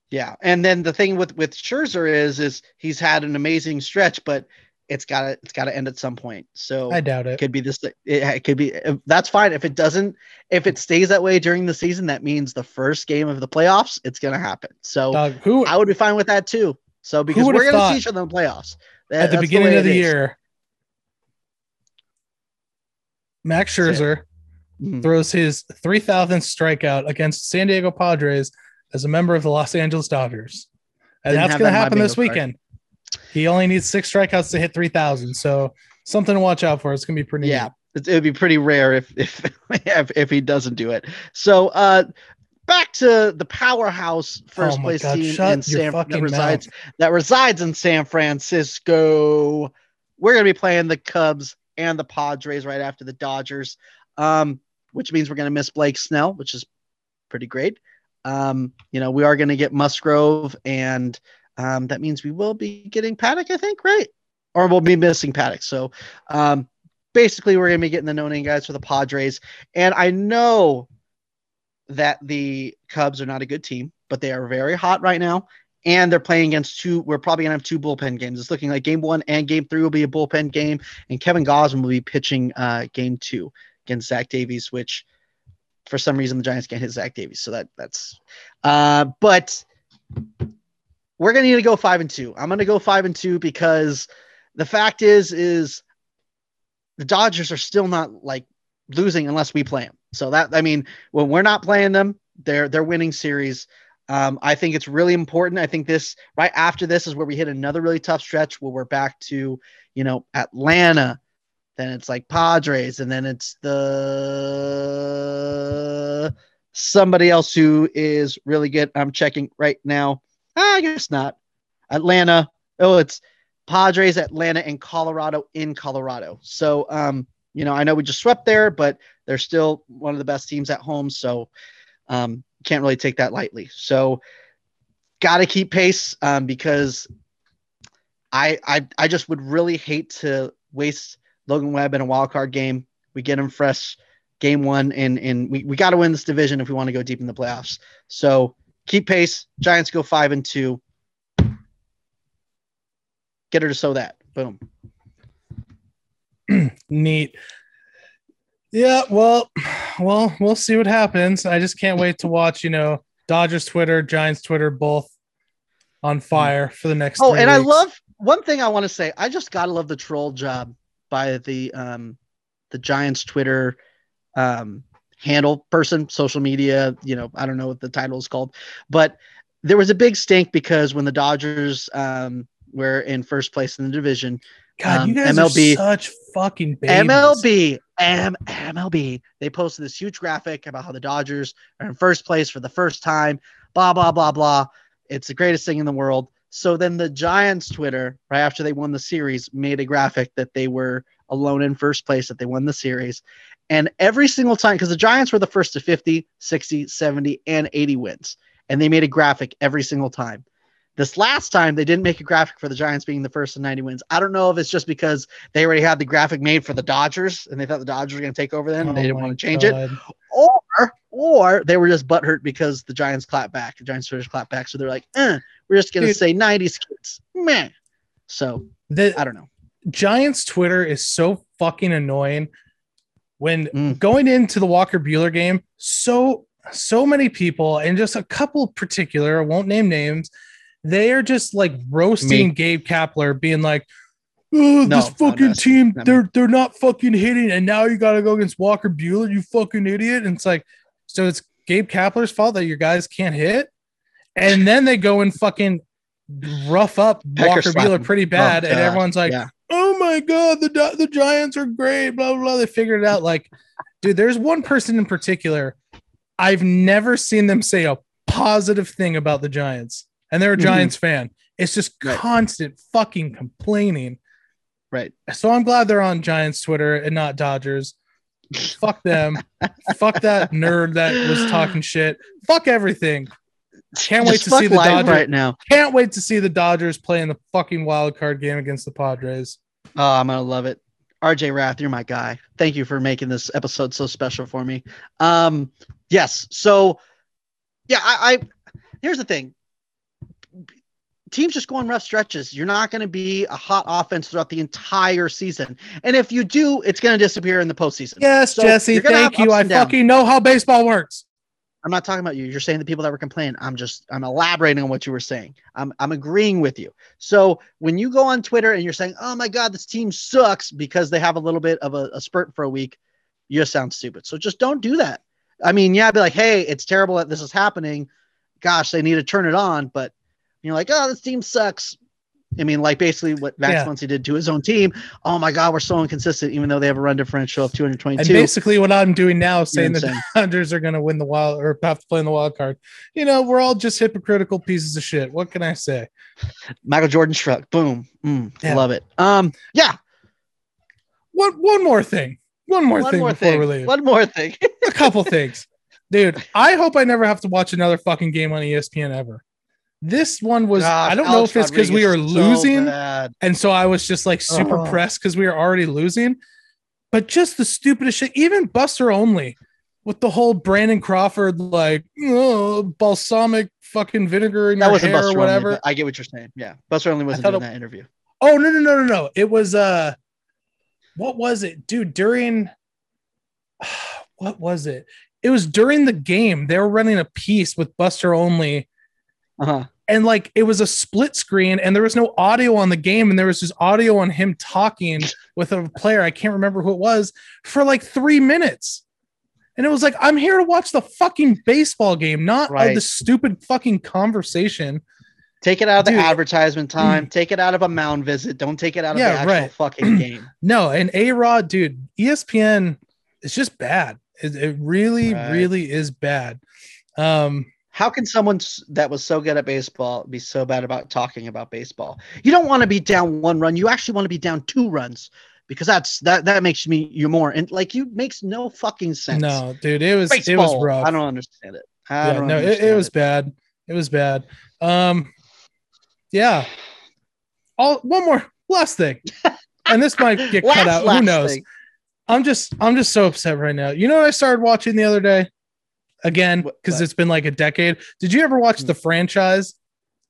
Yeah, and then the thing with with Scherzer is is he's had an amazing stretch, but it's got to it's got to end at some point. So I doubt it it. could be this. It, it could be if- that's fine. If it doesn't, if it stays that way during the season, that means the first game of the playoffs, it's gonna happen. So Dog, who I would be fine with that too. So because we're gonna see each other in the playoffs That- at the beginning way of the is. year, Max. Scherzer Mhm. throws his 3,000th strikeout against San Diego Padres as a member of the Los Angeles Dodgers. And Didn't that's going to happen this weekend. card. He only needs six strikeouts to hit 3,000. So something to watch out for. It's going to be pretty Yeah, neat. it, would be pretty rare if if if, if he doesn't do it. So uh back to the powerhouse first Oh place God, team in San that resides that resides in San Francisco. We're gonna be playing the Cubs and the Padres right after the Dodgers, um, which means we're gonna miss Blake Snell, which is pretty great. Um, you know, we are gonna get Musgrove, and um, that means we will be getting Paddock, I think, right? Or we'll be missing Paddock. So um, basically we're going to be getting the no name guys for the Padres. And I know that the Cubs are not a good team, but they are very hot right now. And they're playing against two. We're probably gonna have two bullpen games. It's looking like game one and game three will be a bullpen game, and Kevin Gausman will be pitching uh, game two against Zach Davies, which for some reason the Giants can't hit Zach Davies. So that that's. Uh, but we're gonna need to go five and two. I'm gonna go five and two because the fact is is the Dodgers are still not like losing unless we play them. So that I mean, when we're not playing them, they're they're winning series. Um, I think it's really important. I think this right after this is where we hit another really tough stretch where we're back to you know Atlanta, then it's like Padres, and then it's the somebody else who is really good. I'm checking right now. Ah, I guess not. Atlanta. Oh, it's Padres, Atlanta, and Colorado in Colorado. So, um, you know, I know we just swept there, but they're still one of the best teams at home. So, um, can't really take that lightly. So, got to keep pace um, because I, I I just would really hate to waste Logan Webb in a wild card game. We get him fresh game one, and and we, we got to win this division if we want to go deep in the playoffs. So keep pace. Giants go five and two. Get her to sow that. Boom. Neat. Yeah, well, well, we'll see what happens. I just can't wait to watch, you know, Dodgers Twitter, Giants Twitter, both on fire for the next. Oh, and I love one thing I want to say. I just gotta love the troll job by the um the Giants Twitter um handle person, social media, you know, I don't know what the title is called, but there was a big stink because when the Dodgers um were in first place in the division, God, you um, guys MLB are such fucking babies. MLB, M- MLB, they posted this huge graphic about how the Dodgers are in first place for the first time, blah, blah, blah, blah. It's the greatest thing in the world. So then the Giants Twitter, right after they won the series, made a graphic that they were alone in first place, that they won the series. And every single time, because the Giants were the first to 50, 60, 70, and 80 wins, and they made a graphic every single time. This last time, they didn't make a graphic for the Giants being the first to 90 wins. I don't know if it's just because they already had the graphic made for the Dodgers and they thought the Dodgers were going to take over then and they Oh didn't want to change it, or or they were just butthurt because the Giants clapped back. The Giants Twitters clapped back, so they're like, eh, "We're just going to say 90s kids." Meh. So The I don't know. Giants Twitter is so fucking annoying. When Mm. going into the Walker Buehler game, so so many people and just a couple particular, I won't name names, they are just like roasting Me. Gabe Kapler, being like, "Oh, No, this fucking no, team, they're they're not fucking hitting, and now you got to go against Walker Buehler, you fucking idiot." And it's like, so it's Gabe Kapler's fault that your guys can't hit, and then they go and fucking rough up Walker Buehler pretty bad, Oh, and everyone's like, yeah. Oh my god, the the Giants are great, blah blah. blah. They figured it out. Like, dude, there's one person in particular. I've never seen them say a positive thing about the Giants, and they're a Mhm. Giants fan. It's just Right. constant fucking complaining. Right. So I'm glad they're on Giants Twitter and not Dodgers. Fuck them. Fuck that nerd that was talking shit. Fuck everything. Can't wait to see the Dodgers. right now. Can't wait to see the Dodgers play in the fucking wild card game against the Padres. Oh, I'm gonna love it. RJ Rath, you're my guy. Thank you for making this episode so special for me. Um, yes. So, yeah, I, I here's the thing. Teams just go on rough stretches. You're not going to be a hot offense throughout the entire season, and if you do, it's going to disappear in the postseason. Yes, So, Jesse. Thank you. I fucking know how baseball works. I'm not talking about you. You're saying the people that were complaining. I'm just I'm elaborating on what you were saying. I'm I'm agreeing with you. So when you go on Twitter and you're saying, "Oh my God, this team sucks," because they have a little bit of a, a spurt for a week, you just sound stupid. So just don't do that. I mean, yeah, be like, "Hey, it's terrible that this is happening. Gosh, they need to turn it on." But you're like, "Oh, this team sucks." I mean, like basically what Max Yeah. Muncy did to his own team. Oh my God, we're so inconsistent, even though they have a run differential of 222. And 222. basically, what I'm doing now is saying the insane. Dodgers are going to win the wild or have to play in the wild card. You know, we're all just hypocritical pieces of shit. What can I say? Michael Jordan struck. Boom. Mm, Yeah. Love it. Um, yeah. One one more thing. One more one thing more before thing. we leave. One more thing. A couple things, dude. I hope I never have to watch another fucking game on ESPN ever. This one was. Gosh, I don't know if it's because we were Rodriguez is so losing. And so I was just like super Oh. pressed because we were already losing. But just the stupidest shit, even Buster Olney with the whole Brandon Crawford, like oh, balsamic fucking vinegar in That your hair Buster or whatever. Only, I get what you're saying. Yeah, Buster Olney wasn't doing it- that interview. oh no, no, no, no, no. It was uh what was it, dude? During what was it? It was during the game. They were running a piece with Buster Olney Uh huh. And like it was a split screen and there was no audio on the game and there was just audio on him talking with a player i can't remember who it was for like three minutes and it was like i'm here to watch the fucking baseball game not uh, the stupid fucking conversation Take it out of the advertisement time. take it out of a mound visit. Don't take it out of Yeah, the actual right. fucking game. no and A-Rod dude espn is just bad it, it really Right. really is bad um How can someone that was so good at baseball be so bad about talking about baseball? You don't want to be down one run. You actually want to be down two runs because that's that that makes me you more and like you makes no fucking sense. no dude it was baseball. it was rough I don't understand it. I yeah, no, it, it was bad. It was bad. Um, yeah. All one more last thing, and this might get cut out. Who knows? thing. I'm just I'm just so upset right now. You know what I started watching the other day again because it's been like a decade. Did you ever watch Hmm. the franchise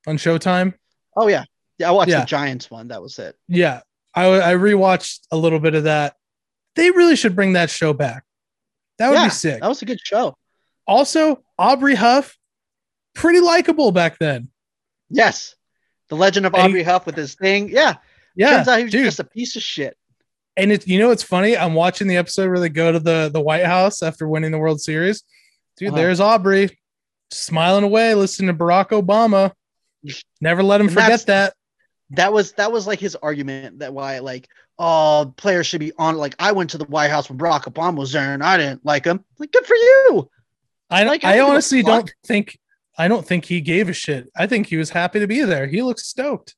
on Showtime? Oh yeah, yeah. I watched Yeah. the Giants one. That was it. Yeah, I I rewatched a little bit of that. They really should bring that show back. That would yeah, be sick. That was a good show. Also, Aubrey Huff, pretty likable back then. Yes, the Legend of And Aubrey Huff with his thing. Yeah, Yeah, turns out he was dude. just a piece of shit. And it's you know it's funny. I'm watching the episode where they go to the the White House after winning the World Series. Dude, Uh-huh. there's Aubrey smiling away, listening to Barack Obama. Never let him And forget that. That was that was like his argument that why like oh players should be on like I went to the White House when Barack Obama was there and I didn't like him. Like good for you. I like, I I honestly don't think I don't think he gave a shit. I think he was happy to be there. He looks stoked.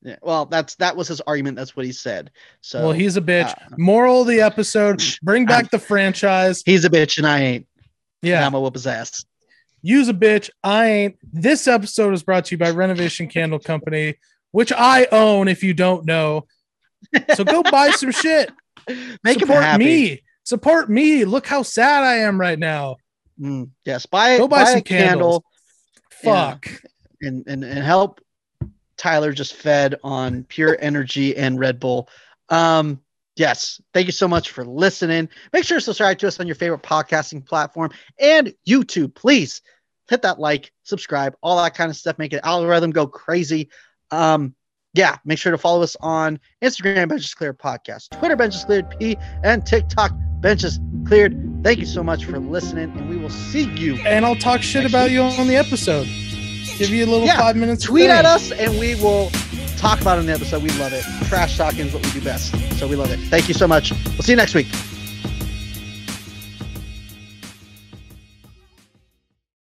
Yeah, well, that's that was his argument. That's what he said. So well, he's a bitch. uh, Moral of the episode: Bring back I'm- the franchise. he's a bitch and I ain't. Yeah, I'm gonna whoop his ass. use a bitch. I ain't. This episode is brought to you by Renovation Candle Company, which I own. If you don't know, so go buy some shit. Make Support me. Support me. Look how sad I am right now. Mm, yes, buy Go buy buy some a candle Yeah. Fuck. and, and and help Tyler just fed on pure energy and Red Bull. Um, yes, thank you so much for listening. Make sure to subscribe to us on your favorite podcasting platform and YouTube. Please hit that like, subscribe, all that kind of stuff. Make it algorithm go crazy. Um, yeah, make sure to follow us on Instagram, Benches Cleared Podcast, Twitter, Benches Cleared P, and TikTok, Benches Cleared. Thank you so much for listening, and we will see you. And I'll talk shit about week. you on the episode. Give you a little Yeah, five minutes. tweet at us and we will talk about it in the episode. We love it. Trash talking is what we do best. So we love it. Thank you so much. We'll see you next week.